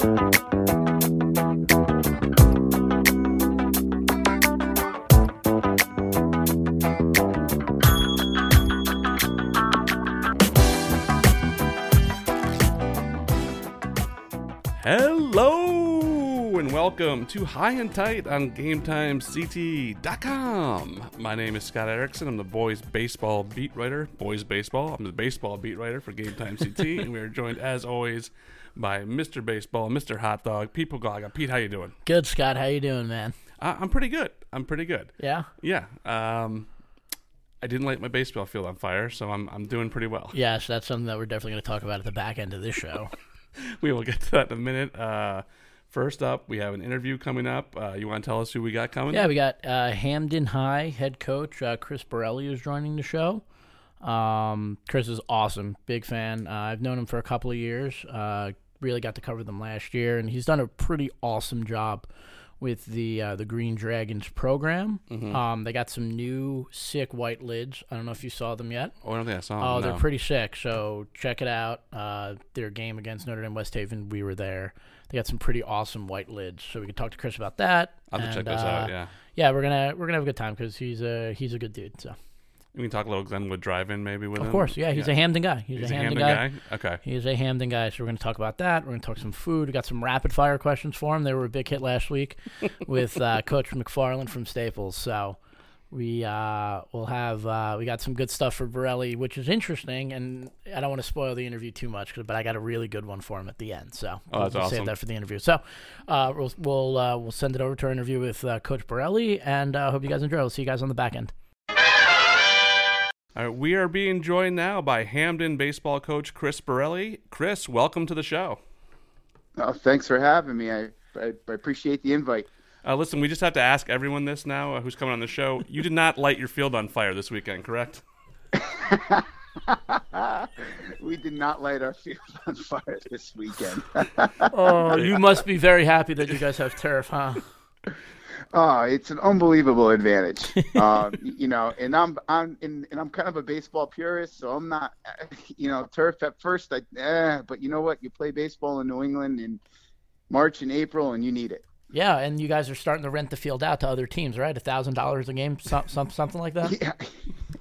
Hello and welcome to High and Tight on GameTimeCT.com. My name is Scott Erickson. I'm the boys baseball beat writer. Boys baseball. I'm the baseball beat writer for Game Time CT, and we are joined as always by Mr. Baseball, Mr. Hot Dog, People Poglaga. Pete, how you doing? Good, Scott. How you doing, man? Uh, I'm pretty good. I'm pretty good. Yeah. Yeah. Um, I didn't light my baseball field on fire, so I'm I'm doing pretty well. Yes, that's something that we're definitely going to talk about at the back end of this show. we will get to that in a minute. Uh, first up, we have an interview coming up. Uh, you want to tell us who we got coming? yeah, we got uh, Hamden High head coach uh, Chris Borelli is joining the show. Um, Chris is awesome, big fan. Uh, I've known him for a couple of years. Uh, really got to cover them last year, and he's done a pretty awesome job with the uh, the Green Dragons program. Um, they got some new sick white lids. I don't know if you saw them yet. Oh, I don't think I saw. Them. Oh, him, they're pretty sick. So check it out. Uh, their game against Notre Dame West Haven, we were there. They got some pretty awesome white lids. So we can talk to Chris about that. I'll to check those uh, out. Yeah, Yeah, we're gonna we're gonna have a good time because he's a he's a good dude. So we can talk a little Glenwood Drive-In maybe with him. of course, yeah, he's a Hamden guy. He's, He's a Hamden, guy. Okay. He's a Hamden guy. So we're gonna talk about that. We're gonna talk some food. We got some rapid fire questions for him. They were a big hit last week with uh, Coach McFarland from Staples. So. We uh, will have uh, we got some good stuff for Borelli, which is interesting, and I don't want to spoil the interview too much, but I got a really good one for him at the end. So Oh, that's we'll awesome. save that for the interview. So uh, we'll we'll uh, we'll send it over to our interview with uh, Coach Borelli, and uh, hope you guys enjoy. We'll see you guys on the back end. All right, we are being joined now by Hamden baseball coach Chris Borelli. Chris, welcome to the show. Oh, thanks for having me. I, I, I appreciate the invite. Uh, listen, we just have to ask everyone this now uh, who's coming on the show. You did not light your field on fire this weekend, correct? we did not light our field on fire this weekend. Oh, you must be very happy that you guys have turf, huh? oh, it's an unbelievable advantage. um, you know, and I'm I'm and, and I'm kind of a baseball purist, so I'm not, you know, turf at first. I, eh, but you know what? You play baseball in New England in March and April, and you need it. Yeah, and you guys are starting to rent the field out to other teams, right? A thousand dollars a game, some, some, something like that. Yeah,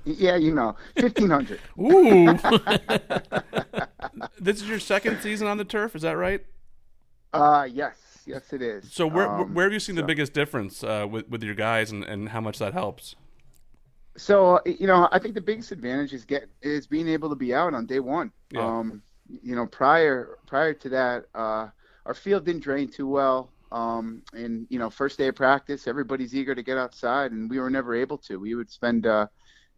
yeah, you know, fifteen hundred. Ooh, This is your second season on the turf, is that right? Uh, yes, yes, it is. So where Um, where have you seen the biggest difference uh, with with your guys and, and how much that helps? So you know, I think the biggest advantage is get is being able to be out on day one. Yeah. Um, you know, prior prior to that, uh, our field didn't drain too well. Um, and you know, first day of practice, everybody's eager to get outside, and we were never able to. We would spend uh,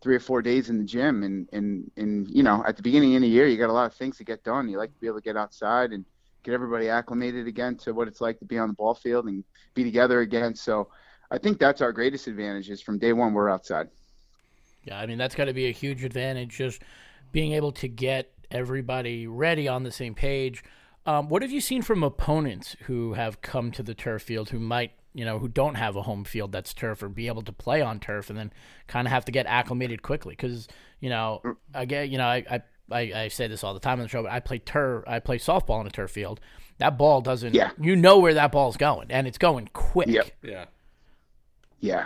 three or four days in the gym, and and and you know, at the beginning of the year, you got a lot of things to get done. You like to be able to get outside and get everybody acclimated again to what it's like to be on the ball field and be together again. So, I think that's our greatest advantage is from day one we're outside. yeah. I mean, that's got to be a huge advantage, just being able to get everybody ready on the same page. Um, what have you seen from opponents who have come to the turf field who might, you know, who don't have a home field that's turf or be able to play on turf and then kind of have to get acclimated quickly? Because you know, I get, you know, I, I I I say this all the time on the show, but I play turf, I play softball on a turf field. That ball doesn't, Yeah. you know where that ball's going, and it's going quick. Yep. Yeah. Yeah,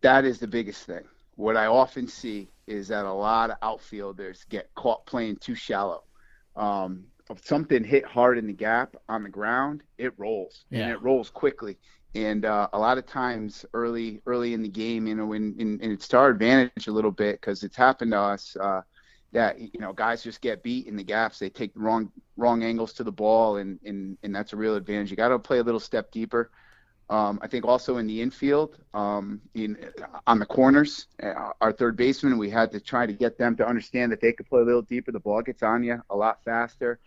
that is the biggest thing. What I often see is that a lot of outfielders get caught playing too shallow. Um, if something hit hard in the gap on the ground, it rolls and it rolls quickly. And uh, a lot of times, early early in the game, you know, when and, and it's to our advantage a little bit because it's happened to us uh, that you know guys just get beat in the gaps. They take the wrong wrong angles to the ball, and and, and that's a real advantage. You got to play a little step deeper. Um, I think also in the infield, um, in on the corners, uh, our third baseman, we had to try to get them to understand that they could play a little deeper. The ball gets on you a lot faster.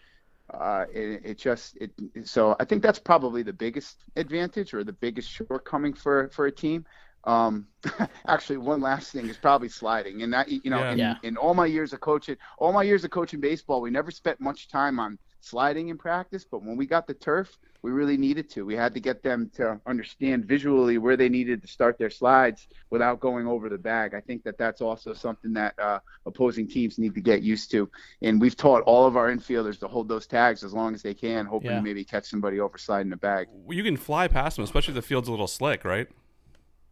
Uh, it, it just it so I think that's probably the biggest advantage or the biggest shortcoming for for a team. Um, actually, one last thing is probably sliding, and that you know, Yeah. in, Yeah. in all my years of coaching, all my years of coaching baseball, we never spent much time on sliding in practice, but when we got the turf, we really needed to. We had to get them to understand visually where they needed to start their slides without going over the bag. I think that that's also something that uh, opposing teams need to get used to. And we've taught all of our infielders to hold those tags as long as they can, hoping Yeah. to maybe catch somebody over sliding the bag. You can fly past them, especially if the field's a little slick, right?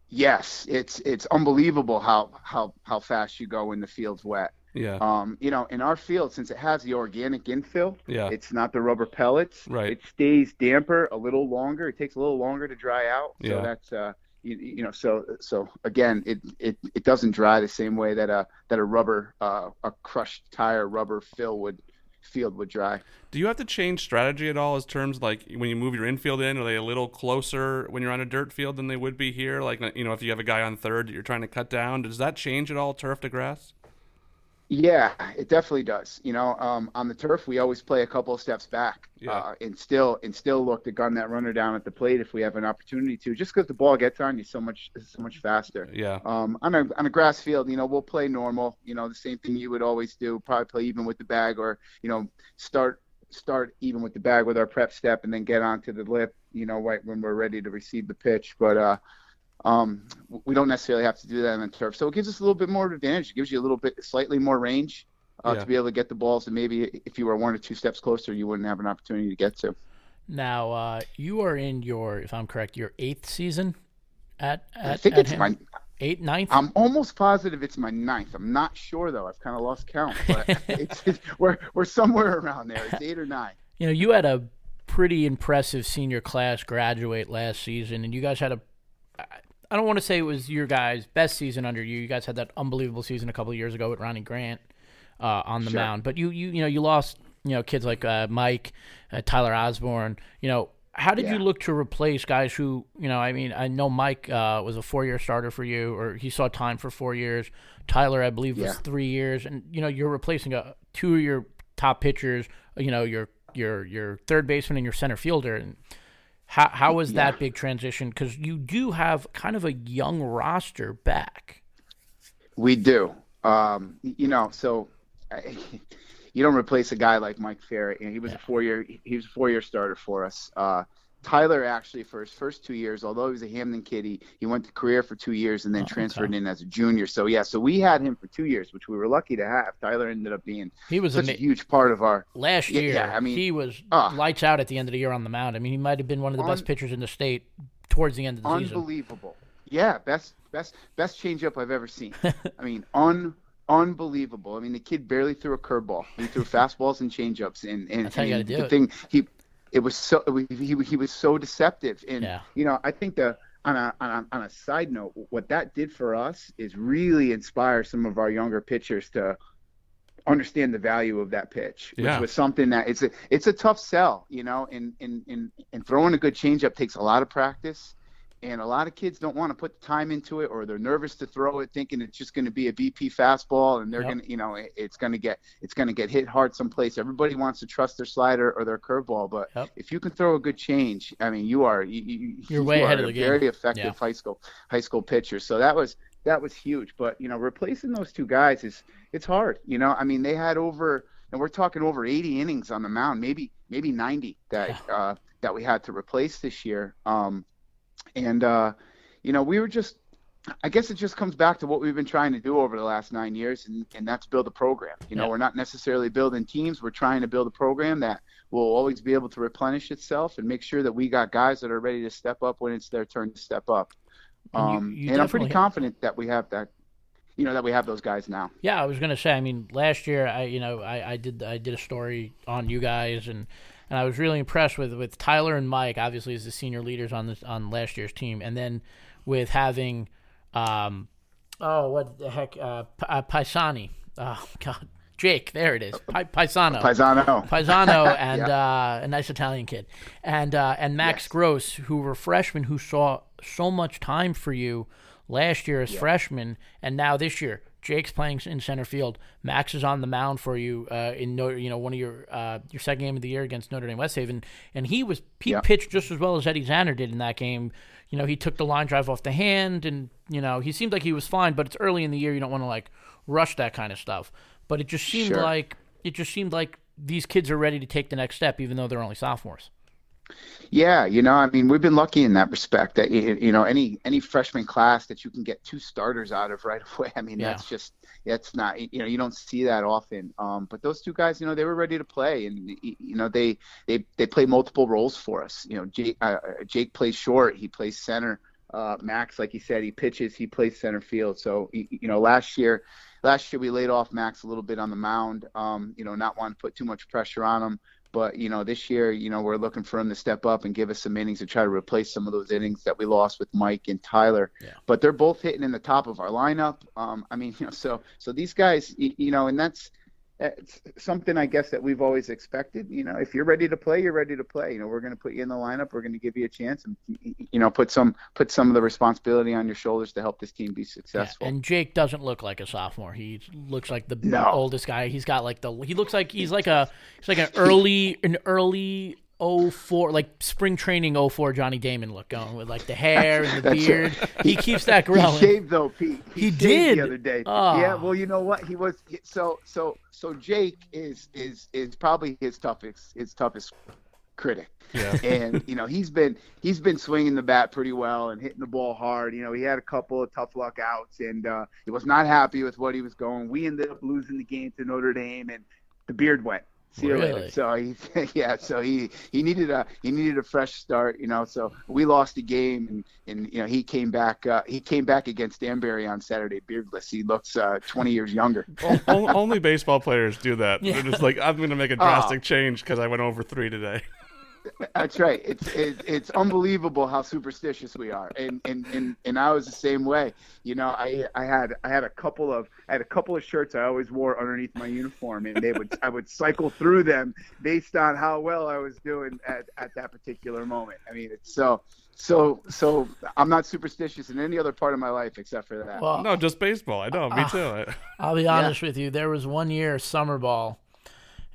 Yes, it's it's unbelievable how how how fast you go when the field's wet. Yeah. Um, you know, in our field, since it has the organic infill, Yeah. it's not the rubber pellets. Right. It stays damper a little longer. It takes a little longer to dry out. So Yeah. that's uh, you, you know, so so again, it, it it doesn't dry the same way that a that a rubber uh, a crushed tire rubber fill would field would dry. Do you have to change strategy at all as terms like when you move your infield in, are they a little closer when you're on a dirt field than they would be here? Like, you know, if you have a guy on third that you're trying to cut down, does that change at all, turf to grass? Yeah, it definitely does. You know, um, on the turf, we always play a couple of steps back, Yeah. uh, and still and still look to gun that runner down at the plate if we have an opportunity to. Just because the ball gets on you so much so much faster. Yeah. Um, on a on a grass field, you know, we'll play normal. You know, the same thing you would always do. Probably play even with the bag, or you know, start start even with the bag with our prep step, and then get onto the lip. You know, right when we're ready to receive the pitch. But uh, um, we don't necessarily have to do that on the turf, so it gives us a little bit more advantage. It gives you a little bit slightly more range. Uh, Yeah. To be able to get the balls, and maybe if you were one or two steps closer, you wouldn't have an opportunity to get to. Now, uh, you are in your, if I'm correct, your eighth season at, at I think at it's Ham- my eighth, ninth. I'm almost positive it's my ninth. I'm not sure though. I've kind of lost count, but it's, it's we're we're somewhere around there. It's eight or nine. you know, you had a pretty impressive senior class graduate last season, and you guys had a. I- don't want to say it was your guys' best season under you. You guys had that unbelievable season a couple of years ago with Ronnie Grant uh, on the Sure. mound, but you, you, you know, you lost, you know, kids like uh, Mike, uh, Tyler Osborne. You know, how did you look to replace guys who, you know, I mean, I know Mike uh, was a four-year starter for you, or he saw time for four years. Tyler, I believe, was Yeah. three years, and you know, you're replacing a, two of your top pitchers. You know, your your your third baseman and your center fielder. And how how was that big transition? Because you do have kind of a young roster back. We do. Um, you know, so I, you don't replace a guy like Mike. You know, he was a four year he was a four year starter for us. Uh, Tyler actually for his first two years, although he was a Hamden kid, he, he went to career for two years and then Oh, transferred okay. in as a junior. So yeah, so we had him for two years, which we were lucky to have. Tyler ended up being He was such a huge part of our last year. yeah, I mean- he was Ah. lights out at the end of the year on the mound. I mean, he might have been one of the best pitchers in the state towards the end of the season. unbelievable. Yeah, best best best changeup I've ever seen. I mean, un unbelievable. I mean, the kid barely threw a curveball. He threw fastballs and changeups, and and, That's how you and the it. thing he it was so he he was so deceptive, and Yeah. you know I think the. On a, on, a, on a side note, what that did for us is really inspire some of our younger pitchers to understand the value of that pitch, which Yeah. was something that it's a it's a tough sell, you know, and and and, and throwing a good changeup takes a lot of practice, and a lot of kids don't want to put the time into it, or they're nervous to throw it, thinking it's just going to be a BP fastball, and they're Yep. gonna, you know, it- it's going to get it's going to get hit hard someplace. Everybody wants to trust their slider or their curveball, but Yep. if you can throw a good change, I mean, you are you, you, You're you way are ahead of a the game. very effective Yeah. high school high school pitcher. So that was that was huge. But you know, replacing those two guys is it's hard. You know, I mean, they had over, and we're talking over 80 innings on the mound, maybe maybe 90 that uh, that we had to replace this year. Um, and uh, you know, we were just. I guess it just comes back to what we've been trying to do over the last nine years, and, and that's build a program. You know, Yeah. we're not necessarily building teams. We're trying to build a program that will always be able to replenish itself and make sure that we got guys that are ready to step up when it's their turn to step up. And you- Um, you and I'm pretty confident that we have that, you know, that we have those guys now. Yeah, I was gonna say. I mean, last year, I you know, I, I did I did a story on you guys, and and I was really impressed with with Tyler and Mike, obviously as the senior leaders on this on last year's team, and then with having, um, oh what the heck, uh, P- uh Paisani, oh God, Jake, there it is, Pi- Paisano. Paisano. Paisano and uh, a nice Italian kid, and uh, and Max Yes. Gross, who were freshmen who saw so much time for you last year as freshmen, and now this year Jake's playing in center field. Max is on the mound for you uh, in Notre, you know one of your uh, your second game of the year against Notre Dame West Haven, and he was he Yeah. pitched just as well as Eddie Zanner did in that game. You know he took the line drive off the hand, and you know he seemed like he was fine, but it's early in the year. You don't want to like rush that kind of stuff. But it just seemed Sure. like it just seemed like these kids are ready to take the next step, even though they're only sophomores. Yeah, you know, I mean, we've been lucky in that respect. That you know, any any freshman class that you can get two starters out of right away. I mean, Yeah. that's just that's not you know you don't see that often. Um, but those two guys, you know, they were ready to play, and you know they they they play multiple roles for us. You know, Jake uh, Jake plays short, he plays center. Uh, Max, like he said, he pitches, he plays center field. So you know, last year. Last year we laid off Max a little bit on the mound, um, you know, not wanting to put too much pressure on him. But you know, this year, you know, we're looking for him to step up and give us some innings to try to replace some of those innings that we lost with Mike and Tyler. Yeah. But they're both hitting in the top of our lineup. Um, I mean, you know, so so these guys, y- you know, and that's it's something I guess that we've always expected. You know, if you're ready to play, you're ready to play. You know, we're going to put you in the lineup. We're going to give you a chance, and you know, put some put some of the responsibility on your shoulders to help this team be Yeah, successful. and Jake doesn't look like a sophomore. He looks like the No. oldest guy. He's got like the he looks like he's like a he's like an early an early 04 like spring training 04 Johnny Damon look going with like the hair and the beard. He keeps that He growing. shaved though, Pete. He shaved did? the other day. Ah. Yeah, well, you know what? He was so so so. Jake is is is probably his toughest his toughest critic. Yeah. and you know he's been he's been swinging the bat pretty well and hitting the ball hard. You know he had a couple of tough luck outs and uh, he was not happy with what he was going. We ended up losing the game to Notre Dame and the beard went. See you Really? later. So he yeah so he he needed a he needed a fresh start. You know so we lost the game and and you know he came back uh, he came back against Danbury on Saturday beardless. He looks uh, 20 years younger. O- o- only baseball players do that. Yeah. They're just like, I'm going to make a drastic change because I went over three today. That's right. It's it, it's unbelievable how superstitious we are, and, and and and I was the same way. You know, I I had I had a couple of I had a couple of shirts I always wore underneath my uniform, and they would I would cycle through them based on how well I was doing at, at that particular moment. I mean, it's so so so I'm not superstitious in any other part of my life except for that. Well, No, just baseball. I know. Me Ah. too. I, I'll be honest with you. There was one year summer ball.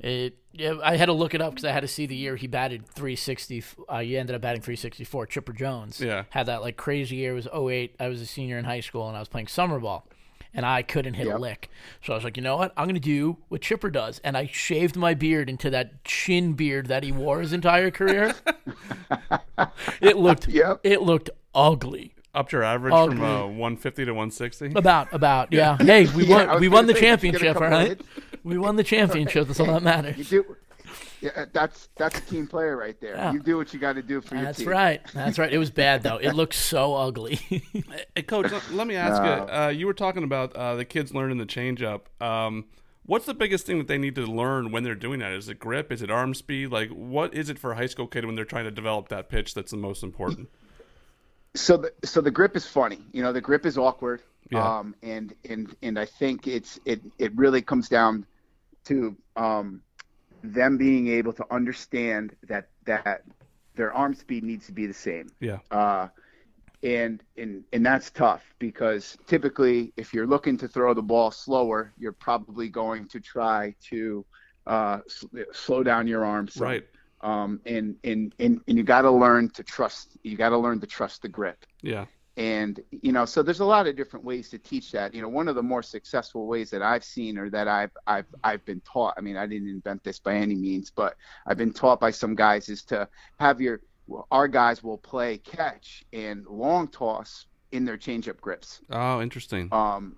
It yeah, I had to look it up because I had to see the year he batted 360. Uh, he ended up batting 364. Chipper Jones. Yeah. Had that like crazy year. It was 08. I was a senior in high school and I was playing summer ball. And I couldn't hit a lick. So I was like, you know what? I'm going to do what Chipper does. And I shaved my beard into that chin beard that he wore his entire career. it looked Yep. it looked ugly. upped your average Ugly. from uh, 150 to 160. About, about, yeah. Hey, we Yeah, won. was We won the say, did you get a championship, all couple right. Hits? We won the championship. That's all that matters. You do. Yeah, that's that's a team player right there. Yeah. You do what you got to do for your team. That's right. That's right. It was bad though. It looked so ugly. Hey, Coach, let- let me ask No. you. Uh, you were talking about uh, the kids learning the changeup. Um, what's the biggest thing that they need to learn when they're doing that? Is it grip? Is it arm speed? Like, what is it for a high school kid when they're trying to develop that pitch that's the most important? so the so the grip is funny. You know, the grip is awkward. Yeah. Um, and and and I think it's it it really comes down to um, them being able to understand that that their arm speed needs to be the same. Yeah. Uh, and and and that's tough because typically, if you're looking to throw the ball slower, you're probably going to try to uh, s- slow down your arm. some. Right. Um, and and and and you got to learn to trust. You got to learn to trust the grip. Yeah. And you know, so there's a lot of different ways to teach that. You know, one of the more successful ways that I've seen or that I've I've I've been taught. I mean, I didn't invent this by any means, but I've been taught by some guys is to have your our guys will play catch and long toss in their changeup grips. Oh, interesting. Um,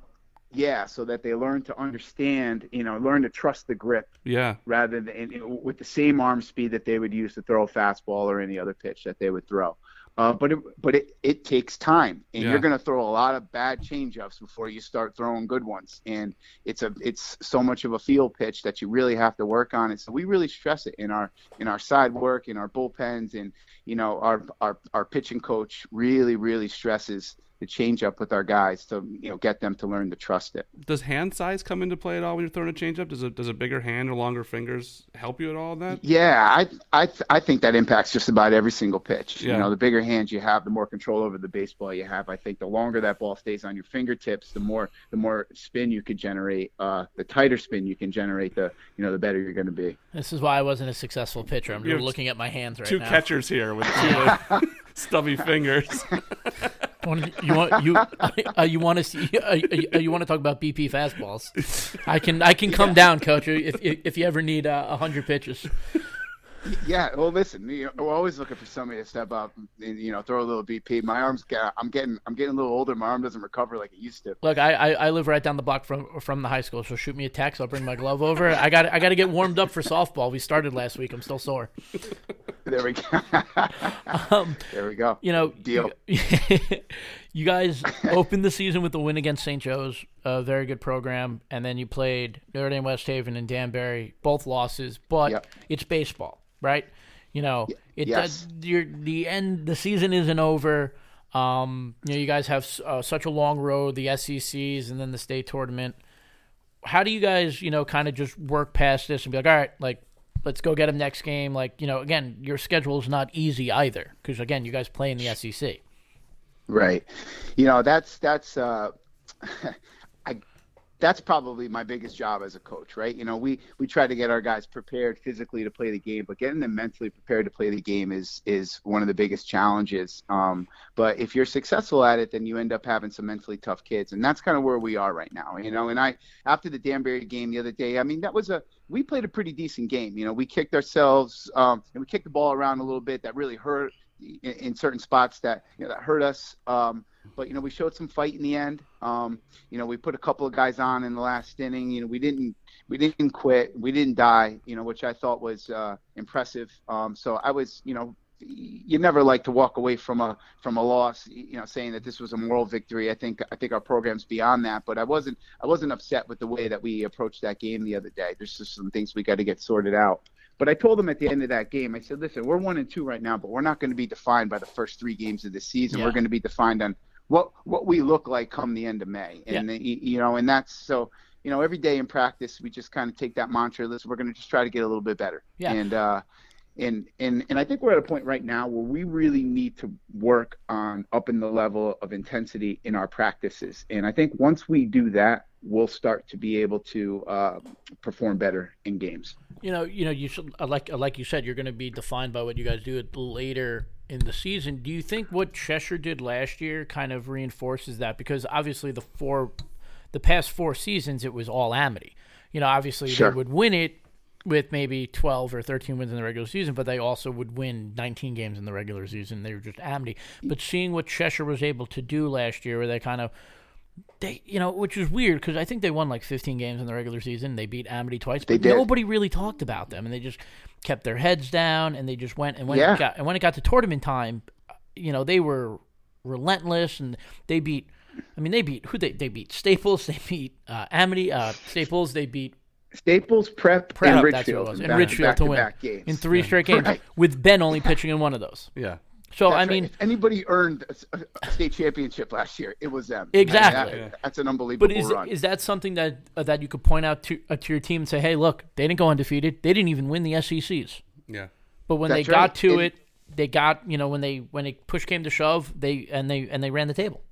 yeah, so that they learn to understand, you know, learn to trust the grip Yeah. rather than with the same arm speed that they would use to throw a fastball or any other pitch that they would throw. Uh, but it, but it, it takes time, and Yeah. you're going to throw a lot of bad changeups before you start throwing good ones. And it's a it's so much of a field pitch that you really have to work on it. So we really stress it in our in our side work, in our bullpens, and you know our our our pitching coach really really stresses the changeup with our guys to you know get them to learn to trust it. Does hand size come into play at all when you're throwing a changeup? Does a does a bigger hand or longer fingers help you at all in that? Yeah, I I I think that impacts just about every single pitch. Yeah. You know, the bigger hands you have, the more control over the baseball you have. I think the longer that ball stays on your fingertips, the more the more spin you could generate. Uh, the tighter spin you can generate, the you know the better you're going to be. this is why I wasn't a successful pitcher. I'm You just have looking at my hands right Two now. catchers here with two stubby fingers. you want you uh, you want to see uh, uh, you want to talk about BP fastballs? I can I can come down, coach, if if you ever need uh, a uh, hundred pitches. Yeah, well, listen, you know, we're always looking for somebody to step up and you know throw a little BP. My arms, get, I'm getting, I'm getting a little older. My arm doesn't recover like it used to. Look, I, I, I live right down the block from from the high school, so shoot me a text. I'll bring my glove over. I got I got to get warmed up for softball. We started last week. I'm still sore. There we go. um, there we go. You know, deal. You, you guys opened the season with a win against St. Joe's, a very good program, and then you played Notre Dame, West Haven, and Danbury, both losses. But yep. it's baseball right? You know, it yes. you're, the end. The season isn't over. Um, you know, you guys have uh, such a long road, the SCCs, and then the state tournament. How do you guys, you know, kind of just work past this and be like, all right, like, let's go get them next game? Like, you know, again, your schedule is not easy either because again, you guys play in the SCC. Right. You know, that's that's. uh I that's probably my biggest job as a coach, right? You know, we we try to get our guys prepared physically to play the game, but getting them mentally prepared to play the game is is one of the biggest challenges. Um, but if you're successful at it, then you end up having some mentally tough kids, and that's kind of where we are right now. You know, and I after the Danbury game the other day, I mean, that was a we played a pretty decent game. You know, we kicked ourselves um, and we kicked the ball around a little bit. That really hurt in, in certain spots that you know that hurt us. Um, but you know, we showed some fight in the end. Um, you know, we put a couple of guys on in the last inning. You know, we didn't we didn't quit, we didn't die. You know, which I thought was uh, impressive. Um, so I was, you know, you never like to walk away from a from a loss, you know, saying that this was a moral victory. I think I think our program's beyond that, but I wasn't I wasn't upset with the way that we approached that game the other day. There's just some things we got to get sorted out. But I told them at the end of that game, I said, listen, we're one and two right now, but we're not going to be defined by the first three games of the season. Yeah. We're going to be defined on what what we look like come the end of May, and yeah. the, you know, and that's so you know every day in practice we just kind of take that mantra. Listen, we're going to just try to get a little bit better. Yeah. And uh, and and and I think we're at a point right now where we really need to work on upping the level of intensity in our practices. And I think once we do that, we'll start to be able to uh, perform better in games. You know, you know, you should, like like you said, you're going to be defined by what you guys do later in the season. Do you think what Cheshire did last year kind of reinforces that? Because obviously the four, the past four seasons, it was all Amity. You know, obviously sure. they would win it with maybe 12 or 13 wins in the regular season, but they also would win 19 games in the regular season. They were just Amity. But seeing what Cheshire was able to do last year, where they kind of they you know which is weird because I think they won like 15 games in the regular season. They beat Amity twice, but nobody really talked about them, and they just kept their heads down and they just went and when yeah. it got and when it got to tournament time, you know they were relentless and they beat. I mean, they beat who they they beat Staples, they beat uh, Amity, uh, Staples, they beat Staples, Prep, Prep and Ridgefield, in Ridgefield to win in three yeah. straight games, right. with Ben only pitching in one of those. Yeah. So that's I mean, right. if anybody earned a, state championship last year, it was them. Exactly. That, that's an unbelievable but is, run. is that something that uh, that you could point out to uh, to your team and say, hey, look, they didn't go undefeated. They didn't even win the SCCs. Yeah. But when that's they right. got to it, it, they got you know when they when it push came to shove, they and they and they ran the table.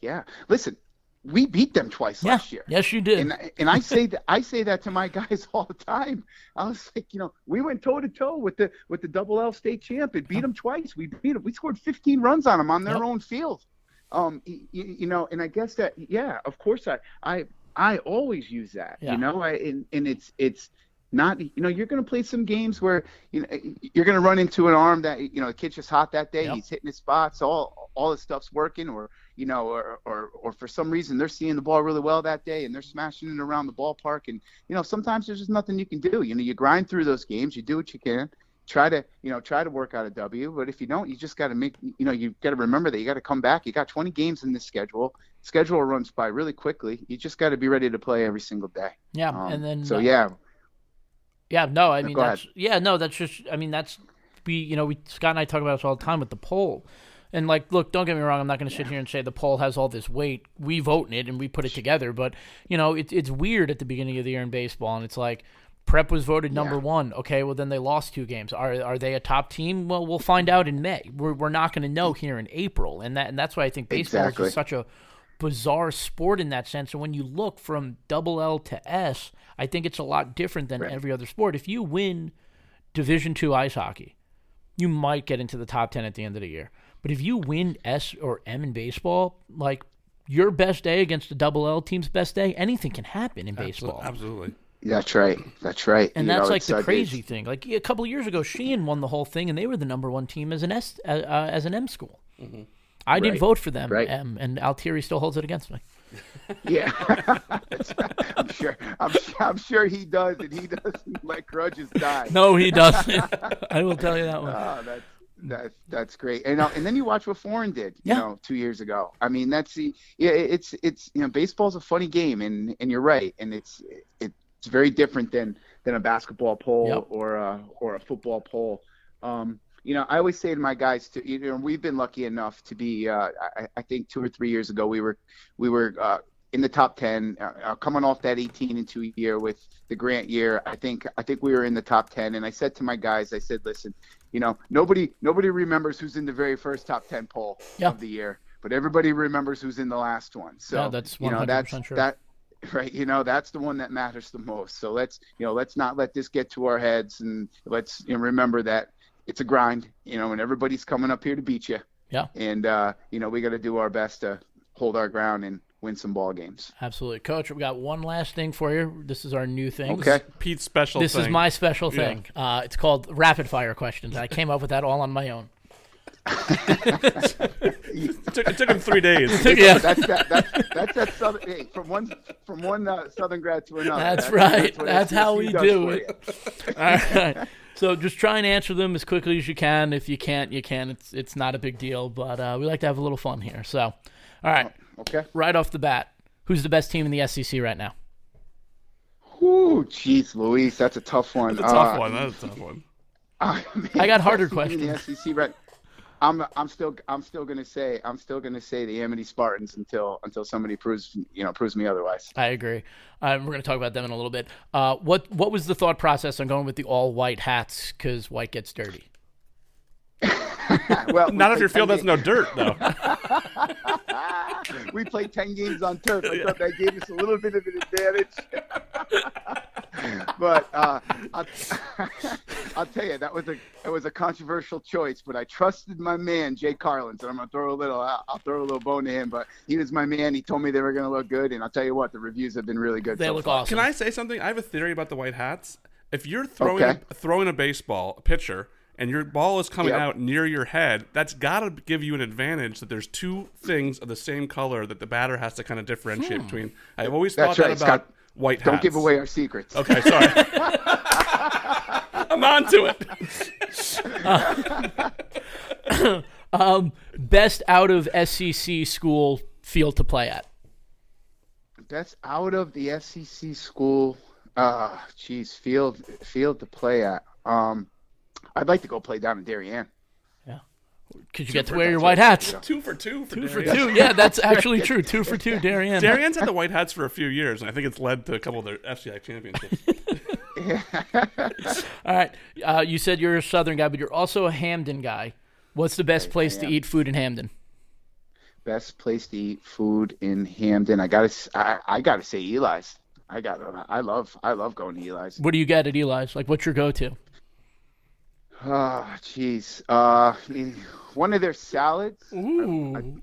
Yeah. Listen, we beat them twice yeah. last year. Yes, you did. And, and I say that I say that to my guys all the time. I was like, you know, we went toe to toe with the with the double L state champ and beat them twice. We beat them. We scored 15 runs on them on their yep. own field. Um, you, you, know, and I guess that yeah, of course I I I always use that. Yeah. You know, I and, and it's it's not you know you're going to play some games where you know you're going to run into an arm that you know the kid's just hot that day yep. he's hitting his spots all all his stuff's working or you know or, or or for some reason they're seeing the ball really well that day and they're smashing it around the ballpark. And you know sometimes there's just nothing you can do. You know you grind through those games you do what you can try to you know try to work out a w. But if you don't you just got to make you know you got to remember that you got to come back. You got 20 games in this schedule. Schedule runs by really quickly. You just got to be ready to play every single day. Yeah um, and then so uh, yeah. Yeah, no, I mean that's yeah, no, that's just I mean that's we you know we Scott and I talk about this all the time with the poll. And like, look, don't get me wrong. I'm not going to sit here and say the poll has all this weight. We vote in it and we put it together. But you know, it, it's weird at the beginning of the year in baseball, and it's like Prep was voted number yeah. one. Okay, well then they lost two games. Are are they a top team? Well, we'll find out in May. We're we're not going to know here in April, and that and that's why I think baseball exactly. is such a bizarre sport in that sense. And when you look from double L to S, I think it's a lot different than right. every other sport. If you win Division two ice hockey, you might get into the top ten at the end of the year. But if you win S or M in baseball, like your best day against a double L team's best day, anything can happen in baseball. Absolutely. That's right. That's right. And You that's know, like the crazy it's- thing. Like a couple years ago, Sheehan won the whole thing, and they were the number one team as an S uh, uh, as an M school. I didn't Right. vote for them, Right. M, and Altieri still holds it against me. Yeah, I'm sure. I'm, I'm sure he does, and he doesn't let grudges die. No, he doesn't. I will tell you that one. Oh, that's that's that's great. And uh, and then you watch what Foran did, you Yeah. know, two years ago. I mean, that's the yeah. It's it's you know, baseball's a funny game, and and you're right, and it's it's very different than than a basketball poll Yep. or a or a football poll. Um, you know, I always say to my guys, to you know, we've been lucky enough to be. Uh, I, I think two or three years ago, we were we were uh, in the top ten, uh, uh, coming off that 18 and two year with the Grant year. I think I think we were in the top 10, and I said to my guys, I said, listen, you know, nobody nobody remembers who's in the very first top 10 poll Yeah. of the year, but everybody remembers who's in the last one. So Yeah, that's you know that's true. that right you know that's the one that matters the most so let's you know let's not let this get to our heads and let's you know, remember that it's a grind you know and everybody's coming up here to beat you Yeah. and uh you know we got to do our best to hold our ground and win some ball games Absolutely, Coach. We got one last thing for you. This is our new thing. okay Pete's special. This thing. is my special Yeah. thing. Uh, it's called rapid fire questions. I came up with that all on my own. It took, it took him three days. yeah, that's that that's that's that southern hey, from one from one uh, southern grad to another That's right. what That's how we do it. all right. So just try and answer them as quickly as you can. If you can't, you can. It's it's not a big deal, but uh, we like to have a little fun here. So, all right, okay right off the bat, who's the best team in the SCC right now? Ooh, jeez, Luis, that's a tough one. That's a tough Uh, one. That's a tough one. Uh, man, I got harder best team questions. The SCC, right? I'm I'm still I'm still gonna say I'm still gonna say the Amity Spartans until until somebody proves you know proves me otherwise. I agree. Um, we're going to talk about them in a little bit. Uh, what what was the thought process on going with the all white hats? Because white gets dirty. well, we Not if your field has no dirt, though. games- we played ten games on turf. I thought that gave us a little bit of an advantage. but uh, I'll, I'll tell you that was a it was a controversial choice, but I trusted my man Jay Carlins, and I'm gonna throw a little I'll I'll throw a little bone to him. But he was my man. He told me they were gonna look good, and I'll tell you what, the reviews have been really good. They so look far. awesome. Can I say something? I have a theory about the white hats. If you're throwing Okay. a, throwing a baseball, a pitcher, and your ball is coming Yep. out near your head, that's got to give you an advantage that there's two things of the same color that the batter has to kind of differentiate between. I've always That's thought right, that about Scott. white Don't give away our secrets. Okay, sorry. I'm on to it. Um, best out of SCC school field to play at. That's out of the SCC school. Uh, geez, field field to play at. Um, I'd like to go play down in Darien. Yeah. Because you get to wear your white hats. yeah. Two for two for Two for two. Yeah, that's actually true. Two for two, Darien. Darien's had the white hats for a few years, and I think it's led to a couple of their FCI championships. All right. Uh, you said you're a Southern guy, but you're also a Hamden guy. What's the best place to eat food in Hamden? Best place to eat food in Hamden. I gotta s- I, I gotta say Eli's. I got I love I love going to Eli's. What do you get at Eli's? Like, what's your go-to? Oh, jeez. Uh, one of their salads. Ooh.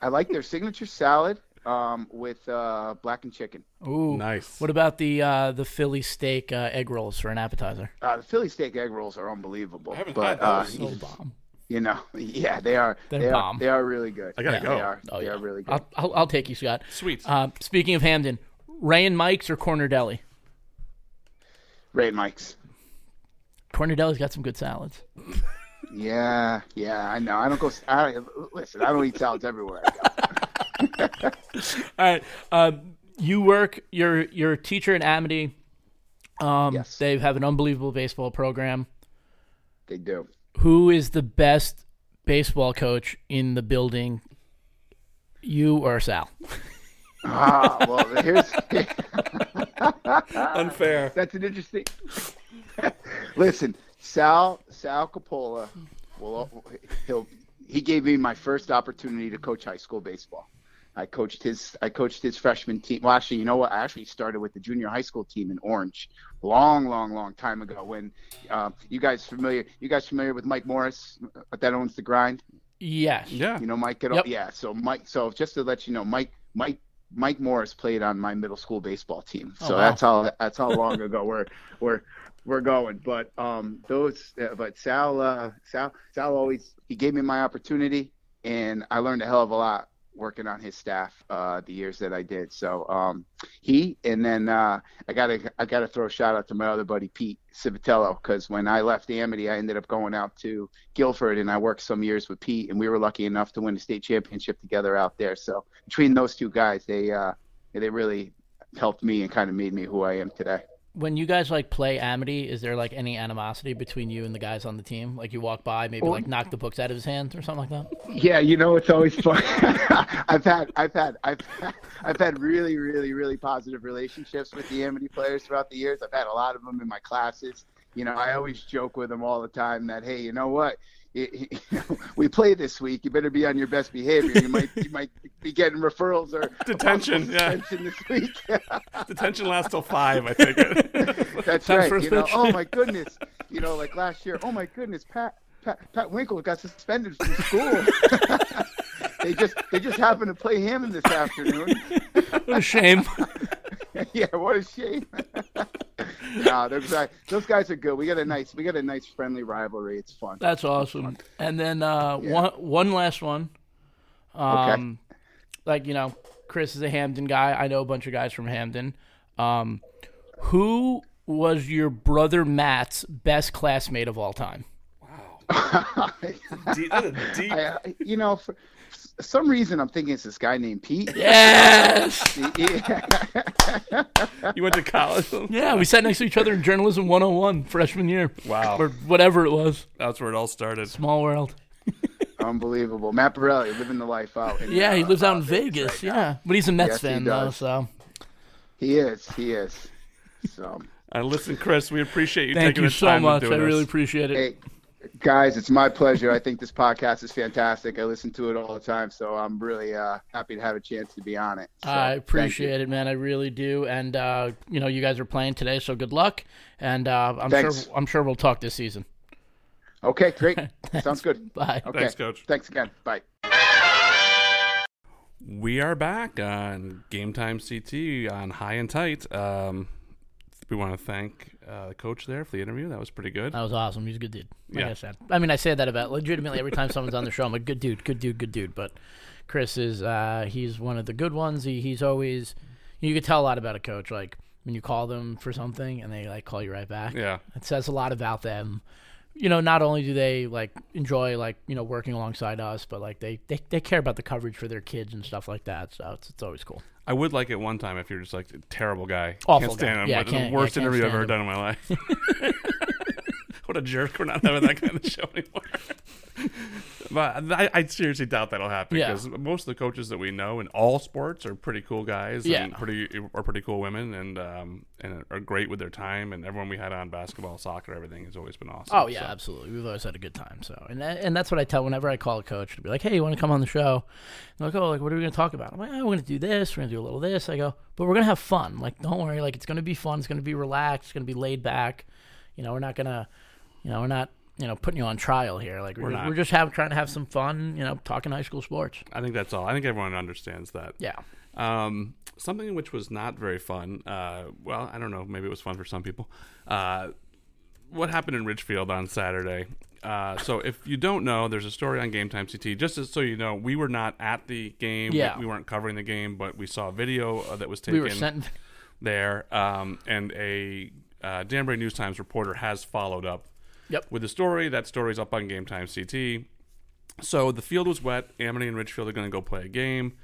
I like their signature salad um, with uh, blackened chicken. Ooh. nice. What about the uh, the Philly steak uh, egg rolls for an appetizer? Uh, the Philly steak egg rolls are unbelievable. I haven't but had uh, those. So bomb. you know, yeah, they are. They're they bomb. are. They are really good. I gotta Yeah, go. They are. Oh, they yeah. are really good. I'll, I'll, I'll take you, Scott. Sweet. Uh, speaking of Hamden, Ray and Mike's or Corner Deli? Ray and Mike's. Corner Deli's got some good salads. Yeah, yeah, I know. I don't go. I, listen, I don't eat salads everywhere. I go. All right. Um, you work. You're you're a teacher in Amity. Um, Yes. They have an unbelievable baseball program. They do. Who is the best baseball coach in the building? You or Sal? Ah, well, here's Unfair. that's an interesting. Listen, Sal Sal Coppola. Well, he'll he gave me my first opportunity to coach high school baseball. I coached his I coached his freshman team. Well, actually, you know what? I actually started with the junior high school team in Orange, long, long, long time ago. When uh, you guys familiar? You guys familiar with Mike Morris uh, that owns the Grind? Yes. Yeah. You know, Mike. Get Yep. Yeah. So Mike. So just to let you know, Mike. Mike. Mike Morris played on my middle school baseball team. Oh, So wow. that's how that's how long ago we're we're we're going. But um, those. Uh, but Sal. Uh, Sal. Sal always he gave me my opportunity, and I learned a hell of a lot working on his staff uh, the years that I did. So um, he and then uh, I gotta I gotta throw a shout out to my other buddy Pete Civitello because when I left Amity, I ended up going out to Guilford and I worked some years with Pete, and we were lucky enough to win the state championship together out there. So between those two guys, they uh, they really helped me and kind of made me who I am today. When you guys like play Amity, is there like any animosity between you and the guys on the team? Like you walk by, maybe like knock the books out of his hands or something like that? Yeah, you know it's always fun. I've had I've had I've had, I've had really really really positive relationships with the Amity players throughout the years. I've had a lot of them in my classes. You know, I always joke with them all the time that hey, you know what? You- you we play this week. You better be on your best behavior. You might you might be getting referrals or Detention, yeah. detention this week. Detention lasts till five, I think. That's Time right. You know, oh my goodness. You know, like last year. Oh my goodness, Pat Pat, Pat Winkle got suspended from school. they just they just happened to play him this afternoon. What a shame. yeah, what a shame. no, those guys those guys are good. We got a nice we got a nice friendly rivalry. It's fun. That's awesome. And then uh, Yeah. one one last one. Um, like you know, Chris is a Hamden guy. I know a bunch of guys from Hamden. Um, who was your brother Matt's best classmate of all time? Deep, deep. I, I- you know, for s- some reason I'm thinking it's this guy named Pete. Yes. Yeah. You went to college. yeah, we sat next to each other in journalism 101 freshman year. Wow. Or whatever it was. That's where it all started. Small world. Unbelievable. Matt Borelli living the life out. in, Yeah, he uh, lives out in Vegas Vegas. right yeah. But he's a Mets Yes, fan though, so He is. He is. So, Uh, listen, Chris, we appreciate you thank taking you the so time much. to I do really appreciate it. hey, guys, it's my pleasure. I think this podcast is fantastic. I listen to it all the time, so I'm really uh, happy to have a chance to be on it. So, I appreciate it, man. I really do. And uh, you know, you guys are playing today, so good luck. And uh, I'm Thanks. sure I'm sure we'll talk this season. Okay, great. Sounds good. Bye. Okay. Thanks, Coach. Thanks again. Bye. We are back on Game Time CT on High and Tight. Um, we want to thank uh, the coach there for the interview. That was pretty good. That was awesome. He's a good dude. Like Yeah. I said. I mean, I say that about legitimately every time someone's on the show. I'm like, good dude, good dude, good dude. But Chris is, uh, he's one of the good ones. He, he's always, you could tell a lot about a coach. Like when you call them for something and they like call you right back. Yeah. It says a lot about them. You know, not only do they like enjoy like you know working alongside us, but like they, they, they care about the coverage for their kids and stuff like that. So it's, it's always cool. I would like it one time if you're just like a terrible guy. Awful can't stand guy. him. Yeah, but can't- the yeah, worst can't interview I've stand ever him. done in my life. what a jerk. We're not having that kind of show anymore. but I, I seriously doubt that'll happen Yeah. because most of the coaches that we know in all sports are pretty cool guys Yeah. and pretty are pretty cool women and um, and are great with their time. And everyone we had on basketball, soccer, everything has always been awesome. Oh yeah, So, absolutely. We've always had a good time. So, and that, and that's what I tell whenever I call a coach to be like, "Hey, you want to come on the show?" They're like, "Oh, like what are we going to talk about?" I'm like, oh, "We're going to do this. We're going to do a little this." I go, "But we're going to have fun. Like, don't worry. Like, it's going to be fun. It's going to be relaxed. It's going to be laid back. You know, we're not going to, you know, we're not." You know, putting you on trial here. Like we're, We're just, not. we're just have, trying to have some fun. You know, talking high school sports. I think that's all. I think everyone understands that. Yeah. Um, something which was not very fun. Uh, well, I don't know. Maybe it was fun for some people. Uh, what happened in Ridgefield on Saturday? Uh, so if you don't know, there's a story on Game Time CT. Just as, so you know, we were not at the game. Yeah. We weren't covering the game, but we saw a video uh, that was taken We were sent. there, um, and a uh, Danbury News Times reporter has followed up Yep. with the story. That story's up on Game Time CT. So the field was wet. Amity and Ridgefield are going to go play a game.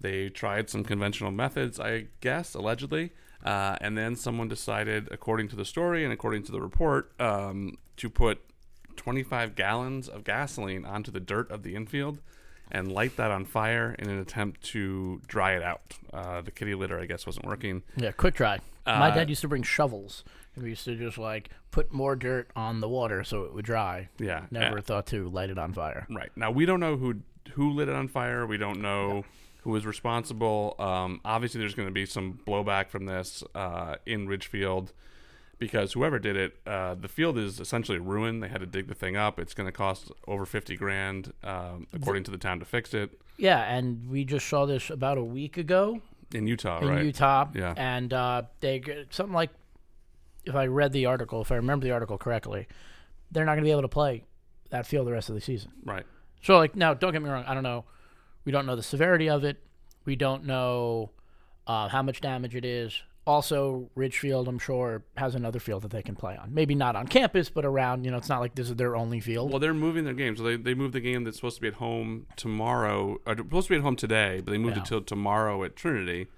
They tried some conventional methods, I guess, allegedly. Uh, and then someone decided, according to the story and according to the report, um, to put 25 gallons of gasoline onto the dirt of the infield and light that on fire in an attempt to dry it out. Uh, the kitty litter, I guess, wasn't working. Yeah, quick dry. My Uh, dad used to bring shovels, we used to just like put more dirt on the water so it would dry. Yeah. Never Uh, thought to light it on fire. Right now, we don't know who who lit it on fire. We don't know who was responsible. Um, obviously, there's going to be some blowback from this uh, in Ridgefield because whoever did it, uh, the field is essentially ruined. They had to dig the thing up. It's going to cost over fifty grand, um, according to the town, to fix it Yeah, and we just saw this about a week ago in Utah, in right? Utah. Yeah. And uh, they something like, if I read the article, if I remember the article correctly, they're not going to be able to play that field the rest of the season. Right. So, like, now, don't get me wrong. I don't know. We don't know the severity of it. We don't know uh, how much damage it is. Also, Ridgefield, I'm sure, has another field that they can play on. Maybe not on campus, but around. You know, it's not like this is their only field. Well, they're moving their game, so they they moved the game that's supposed to be at home tomorrow. Or supposed to be at home today, but they moved Yeah. it till tomorrow at Trinity.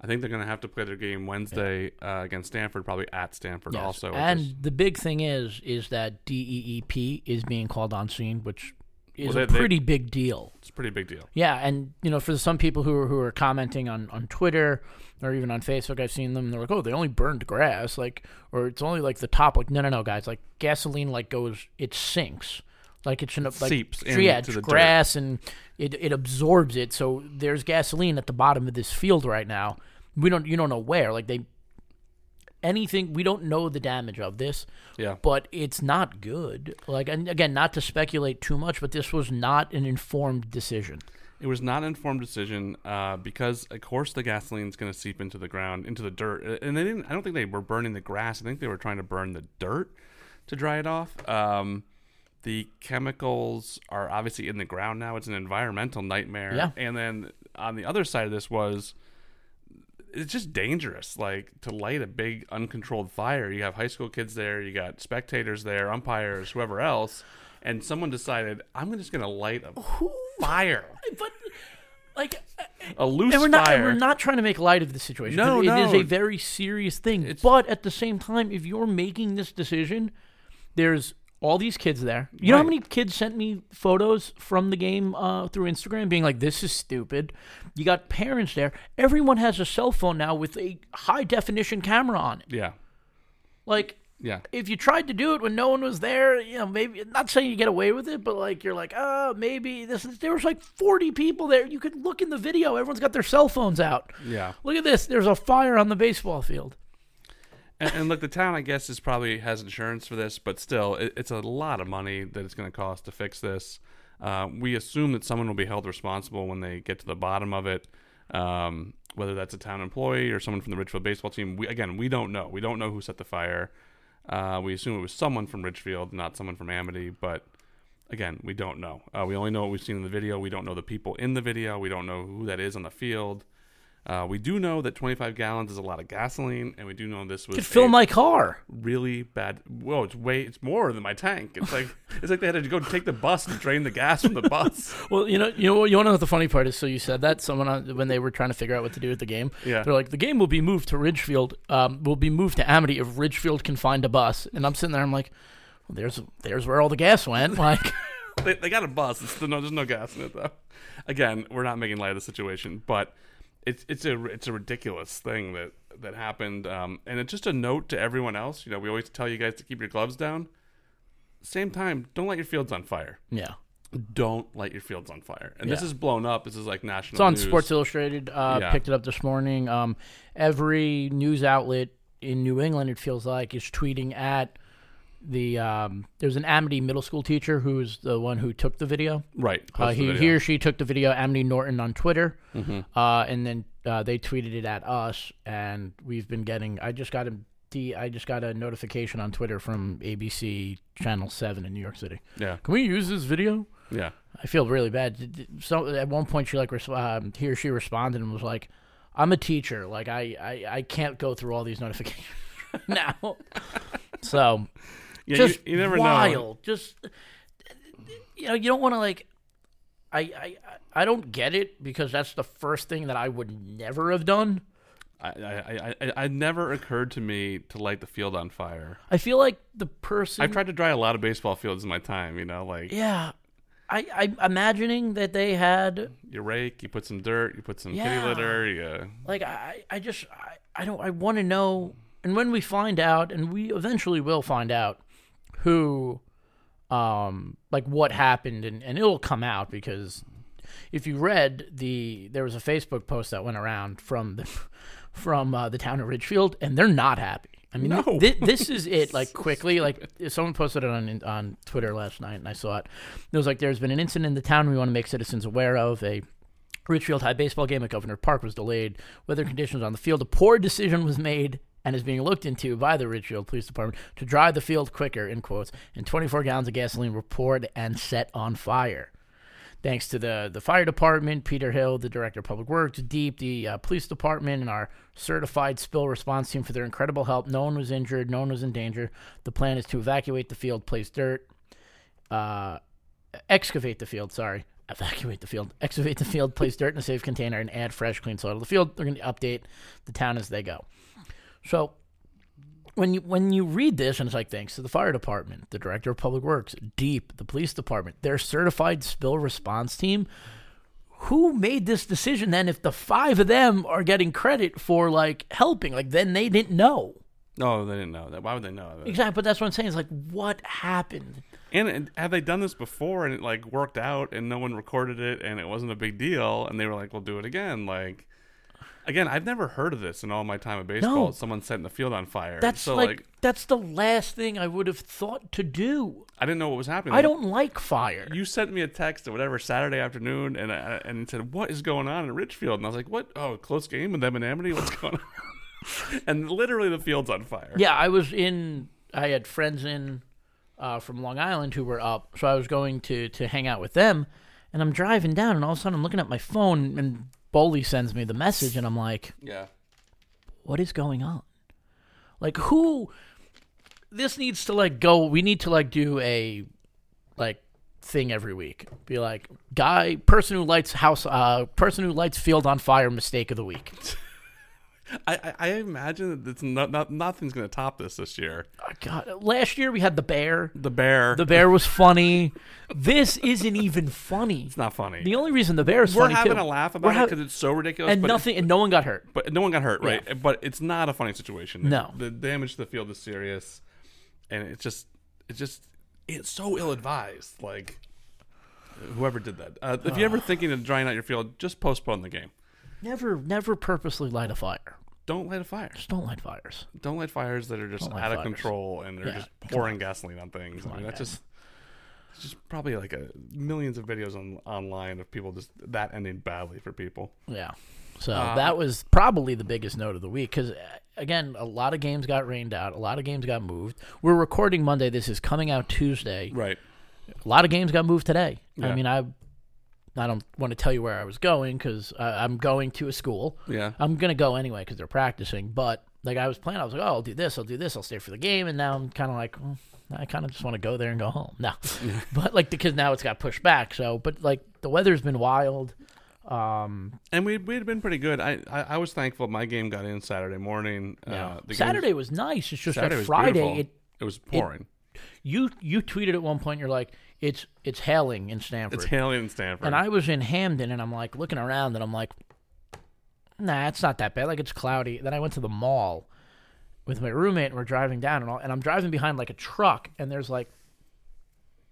I think they're going to have to play their game Wednesday uh, against Stamford, probably at Stamford Yes. also. and is- the big thing is, is that DEEP is being called on scene, which is Well, a they- they- pretty big deal. it's a pretty big deal. Yeah, and you know, for some people who are who are commenting on on Twitter or even on Facebook, I've seen them. They're like, "Oh, they only burned grass, like, or it's only like the top." Like, no, no, no, guys. Like, gasoline like goes, it sinks, like it's in a, like, seeps yeah, into the dirt. grass and it it absorbs it. So there's gasoline at the bottom of this field right now. We don't, you don't know where. Like they, anything. We don't know the damage of this Yeah. but it's not good. Like, and again, not to speculate too much, but this was not an informed decision. It was not an informed decision uh, because, of course, the gasoline is going to seep into the ground, into the dirt, and they didn't. I don't think they were burning the grass. I think they were trying to burn the dirt to dry it off. Um, the chemicals are obviously in the ground now. It's an environmental nightmare. Yeah. And then on the other side of this was it's just dangerous like to light a big uncontrolled fire you have high school kids there you got spectators there umpires whoever else and someone decided i'm just going to light a fire But like, a loose and we're not fire we're not trying to make light of the situation. No, it is no. a very serious thing. It's- but at the same time, if you're making this decision, there's all these kids there. You know how Right. many kids sent me photos from the game uh, through Instagram, being like, "This is stupid." You got parents there. Everyone has a cell phone now with a high definition camera on it. yeah Like, yeah if you tried to do it when no one was there, you know, maybe not saying you get away with it, but like you're like, oh, maybe this. There was like 40 people there. You could look in the video. Everyone's got their cell phones out. yeah Look at this. There's a fire on the baseball field. And, and look the town i guess is probably has insurance for this but still it, it's a lot of money that it's going to cost to fix this uh, we assume that someone will be held responsible when they get to the bottom of it um, whether that's a town employee or someone from the Ridgefield baseball team. We, again, we don't know. We don't know who set the fire. Uh, we assume it was someone from Ridgefield, not someone from Amity. But again, we don't know. Uh, we only know what we've seen in the video. We don't know the people in the video. We don't know who that is on the field. Uh, we do know that 25 gallons is a lot of gasoline, and we do know this was Could fill my car. really bad. Whoa, it's way. It's more than my tank. It's like it's like they had to go take the bus and drain the gas from the bus. Well, you know, you know, you want to know what the funny part is? So you said that someone on, when they were trying to figure out what to do with the game, Yeah. they're like, the game will be moved to Ridgefield, um, will be moved to Amity if Ridgefield can find a bus. And I'm sitting there, I'm like, well, there's there's where all the gas went. Like, they, they got a bus. It's no, there's no gas in it though. Again, we're not making light of the situation, but it's it's a it's a ridiculous thing that that happened. Um, and it's just a note to everyone else. You know, we always tell you guys to keep your gloves down. Same time, don't light your fields on fire. yeah. Don't light your fields on fire. And this is blown up. This is like national. It's on news. Sports Illustrated. Uh, Yeah. Picked it up this morning. Um, every news outlet in New England, it feels like, is tweeting at the. Um, there's an Amity middle school teacher who's the one who took the video. Right. Uh, he, video. he or she took the video, Amity Norton, on Twitter, Mm-hmm. uh, and then uh, they tweeted it at us, and we've been getting. I just got a just got a notification on Twitter from ABC Channel Seven in New York City. Yeah. Can we use this video? Yeah. I feel really bad. D- d- So at one point, she like um, he or she responded and was like, "I'm a teacher. Like I I, I can't go through all these notifications now." so Yeah. just you, you never know. wild. Just you know, you don't want to like. I, I I don't get it because that's the first thing that I would never have done. I, I, I, I, never occurred to me to light the field on fire. I feel like the person. I've tried to dry a lot of baseball fields in my time. You know, like Yeah, I I'm imagining that they had you rake, you put some dirt, you put some kitty litter, you like I I just I, I don't I want to know and when we find out and we eventually will find out who um like what happened and, and it'll come out because if you read the there was a Facebook post that went around from the from uh, the town of Ridgefield and they're not happy. I mean, No. thi- this is it. Like quickly, like someone posted it on on Twitter last night, and I saw it. It was like, "There's been an incident in the town we want to make citizens aware of. A Ridgefield High baseball game at Governor Park was delayed. Weather conditions on the field. A poor decision was made." And is being looked into by the Ridgefield Police Department to dry the field quicker, in quotes, and 24 gallons of gasoline were poured and set on fire. Thanks to the, the fire department, Peter Hill, the director of public works, Deep, the uh, police department, and our certified spill response team for their incredible help. No one was injured, no one was in danger. The plan is to evacuate the field, place dirt, uh, excavate the field, sorry. Evacuate the field, excavate the field, place dirt in a safe container, and add fresh, clean soil to the field. They're going to update the town as they go. So when you when you read this and it's like thanks to the fire department, the director of public works, Deep, the police department, their certified spill response team, who made this decision then if the five of them are getting credit for like helping, like then they didn't know. No, they didn't know that. Why would they know that? Exactly, but that's what I'm saying. It's like what happened? And, and have they done this before and it like worked out and no one recorded it and it wasn't a big deal and they were like, "We'll do it again." Like, again, I've never heard of this in all my time of baseball. No. Someone setting the field on fire. That's so like, like, that's the last thing I would have thought to do. I didn't know what was happening. I don't like fire. You sent me a text or whatever Saturday afternoon and I, and said, "What is going on in Ridgefield?" And I was like, "What? Oh, close game with them and Amity. What's going on?" and literally, the field's on fire. Yeah, I was in. I had friends in uh, from Long Island who were up, so I was going to to hang out with them. And I'm driving down, and all of a sudden I'm looking at my phone, and Boley sends me the message, and I'm like, Yeah. "What is going on? Like, who? This needs to like go. We need to like do a like thing every week. Be like, guy, person who lights house, uh, person who lights field on fire, mistake of the week. I, I, imagine that it's not, not nothing's going to top this this year. Oh, God, last year we had the bear. The bear. The bear was funny. This isn't even funny. it's not funny. The only reason the bear is We're funny having too, a laugh we're about it because it's so ridiculous. and but nothing, and no one got hurt. but no one got hurt, right? But it's not a funny situation. No. the damage to the field is serious, and it's just, it's just, it's so ill advised. Like, whoever did that. Uh, if you're ever thinking of drying out your field, just postpone the game. Never, never purposely light a fire. Don't light a fire. Just don't light fires. Don't light fires that are just out of fires. control and they're Yeah, just pouring gasoline on things. I mean, that's just. It's just probably like a millions of videos on online of people just that ending badly for people. Yeah. So Uh, that was probably the biggest note of the week because, again, a lot of games got rained out. A lot of games got moved. We're recording Monday. This is coming out Tuesday. Right. A lot of games got moved today. I Yeah. mean, I, I don't want to tell you where I was going because I'm going to a school. Yeah. I'm gonna go anyway because they're practicing. But like I was planning, I was like, oh, I'll do this, I'll do this, I'll stay for the game, and now I'm kind of like, mm, I kind of just want to go there and go home. No, but like because now it's got pushed back. So, but like the weather's been wild. Um, And we we had been pretty good. I, I I was thankful my game got in Saturday morning. yeah. Uh, the Saturday was nice. It's just Saturday that Friday, it it was pouring. you you tweeted at one point, you're like, it's it's hailing in Stamford, it's hailing in Stamford. and I was in Hamden, and I'm like looking around, and I'm like, nah, it's not that bad. Like it's cloudy. Then I went to the mall with my roommate, and we're driving down, and all, and I'm driving behind like a truck, and there's like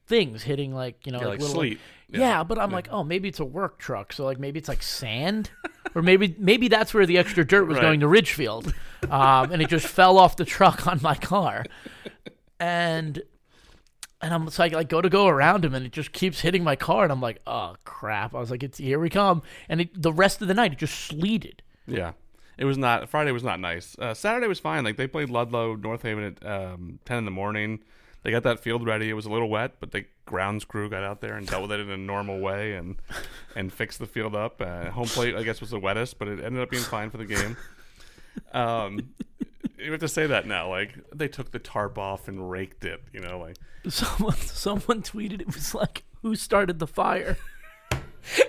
things hitting like you know yeah, like, like little sleet. yeah. but I'm like, oh, maybe it's a work truck, so like maybe it's like sand, or maybe maybe that's where the extra dirt was Right. going to Ridgefield, um, and it just fell off the truck on my car, and and I'm so I like go to go around him, and it just keeps hitting my car, and I'm like, oh crap! I was like, it's here we come, and it, the rest of the night it just sleeted. Yeah. It was not Friday was not nice. Uh, Saturday was fine. Like they played Ludlow, North Haven at um, ten in the morning. They got that field ready. It was a little wet, but the grounds crew got out there and dealt with it in a normal way and and fixed the field up. Uh, home plate, I guess, was the wettest, but it ended up being fine for the game. Um, you have to say that now. Like they took the tarp off and raked it. You know, like Someone someone tweeted it was like, who started the fire?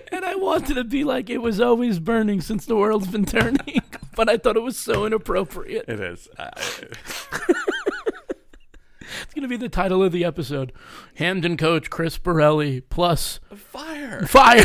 And I wanted to be like, it was always burning since the world's been turning, but I thought it was so inappropriate. it is. It's gonna be the title of the episode: Hamden coach Chris Borelli plus fire. fire.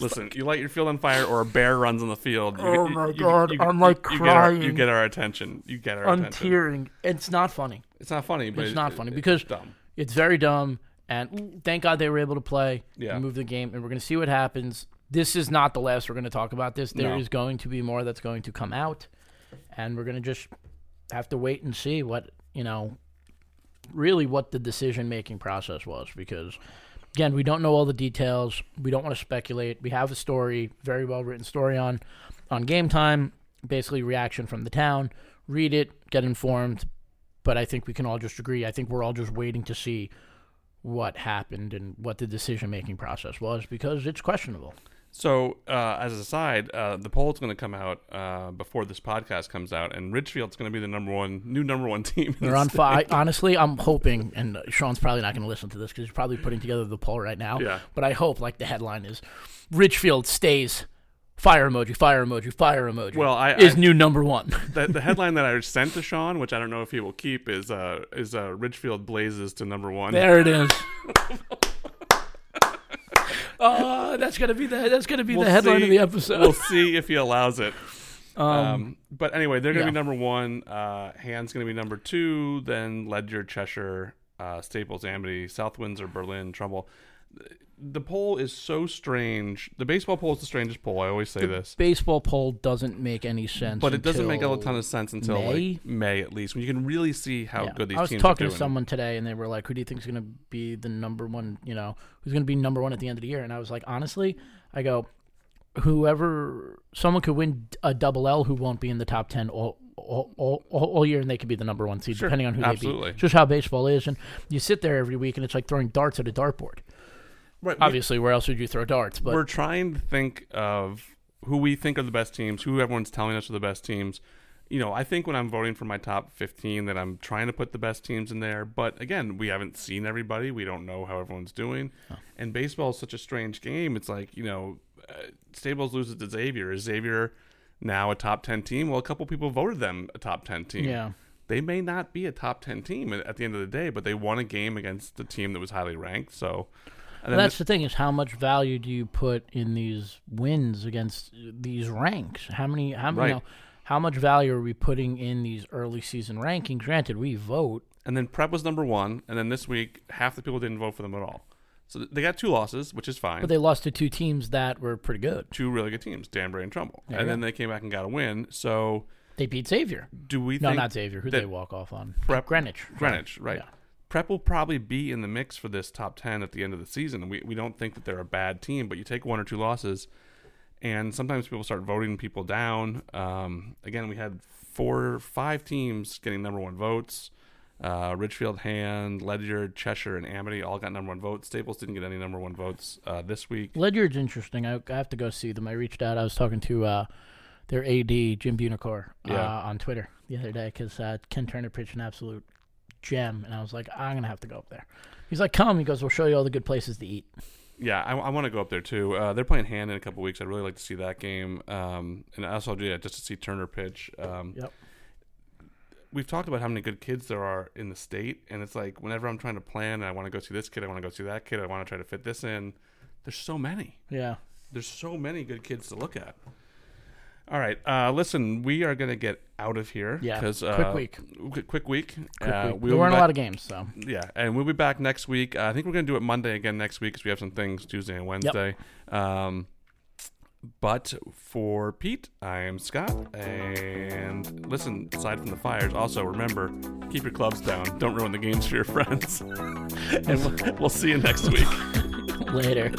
Listen, you light your field on fire, or a bear runs on the field. You, Oh my you- God, you- I'm, like, you Get our, you get our attention. You get our I'm attention. tearing. It's not funny. It's not funny, but It's it- not it- funny it's because dumb. it's very dumb. And thank God they were able to play Yeah. and move the game. And we're going to see what happens. This is not the last we're going to talk about this. There is No. going to be more that's going to come out. And we're going to just have to wait and see what you know, really what the decision making process was because. Again, we don't know all the details. We don't want to speculate. We have a story, very well written story on on game time, basically reaction from the town. Read it, get informed. But I think we can all just agree. I think we're all just waiting to see what happened and what the decision making process was because it's questionable. So, uh, as a side, uh, the poll's going to come out uh, before this podcast comes out, and Ridgefield's going to be the number one new number one team. in They're the on fire. Honestly, I'm hoping, and Sean's probably not going to listen to this because he's probably putting together the poll right now. Yeah. But I hope, like the headline is, Ridgefield stays. Fire emoji, fire emoji, fire emoji. Well, I- is I- new number one. the, the headline that I sent to Sean, which I don't know if he will keep, is uh, is uh, Ridgefield blazes to number one. there it is. Oh, that's gonna be the that's gonna be We'll the headline see- of the episode. We'll see if he allows it. um, Um, but anyway, they're going to yeah. be number one. Uh, Hand's going to be number two. Then Ledyard, Cheshire, uh, Staples, Amity, South Windsor, Berlin, Trumbull. The poll is so strange. The baseball poll is the strangest poll. I always say this, baseball poll doesn't make any sense. but it doesn't make a ton of sense until May? like May at least, when you can really see how Yeah. good these are. I was teams talking are to someone today, and they were like, "Who do you think is going to be the number one? You know, who's going to be number one at the end of the year?" And I was like, honestly, I go, whoever, someone could win a double L who won't be in the top ten all. All, all, all year, and they could be the number one seed, Sure. depending on who Absolutely. they beat. Just how baseball is, and you sit there every week, and it's like throwing darts at a dartboard. Right, Obviously, where else would you throw darts? But we're trying to think of who we think are the best teams, who everyone's telling us are the best teams. You know, I think when I'm voting for my top 15 that I'm trying to put the best teams in there, but again, we haven't seen everybody. We don't know how everyone's doing. And baseball is such a strange game. It's like, you know, uh, Staples loses to Xavier. Is Xavier now a top 10 team? Well, a couple people voted them a top 10 team. yeah, They may not be a top 10 team at at the end of the day, but they won a game against the team that was highly ranked. So, and then that's the thing is how much value do you put in these wins against these ranks? How many? How many? Right. You know, how much value are we putting in these early season rankings? Granted, we vote. And then Prep was number one. And then this week, half the people didn't vote for them at all. So they got two losses, which is fine. But they lost to two teams that were pretty good. two really good teams, Danbury and Trumbull. There and then they came back and got a win. So They beat Xavier. do we No, think not Xavier. Who they walk off on? Prep- Greenwich. Greenwich, right? Yeah. Prep will probably be in the mix for this top 10 at the end of the season. We, we don't think that they're a bad team, but you take one or two losses, and sometimes people start voting people down. Um, again, we had four, five teams getting number one votes. Uh, Ridgefield, Hand, Ledyard, Cheshire, and Amity all got number one votes. Staples didn't get any number one votes uh, this week. Ledyard's interesting. I, I have to go see them. I reached out. I was talking to uh, their AD, Jim Bunicor, Yeah. uh, on Twitter the other day because uh, Ken Turner pitched an absolute gem. And I was like, I'm going to have to go up there. He's like, come. He goes, we'll show you all the good places to eat. Yeah, I, I want to go up there too. Uh, they're playing Hand in a couple weeks. I'd really like to see that game. Um, and I also, yeah, just to see Turner pitch. Um, Yep. We've talked about how many good kids there are in the state, and it's like whenever I'm trying to plan, and I want to go see this kid, I want to go see that kid, I want to try to fit this in. There's so many. Yeah. There's so many good kids to look at. All right, uh, listen, we are gonna get out of here. Yeah, 'cause, quick uh, week. Quick, quick week. Quick Uh, week. there weren't a lot of games, so. yeah, and we'll be back next week. Uh, I think we're going to do it Monday again next week because we have some things Tuesday and Wednesday. Yep. Um, but for Pete, I am Scott. And listen, aside from the fires, also remember keep your clubs down. Don't ruin the games for your friends. and we'll, we'll see you next week. Later.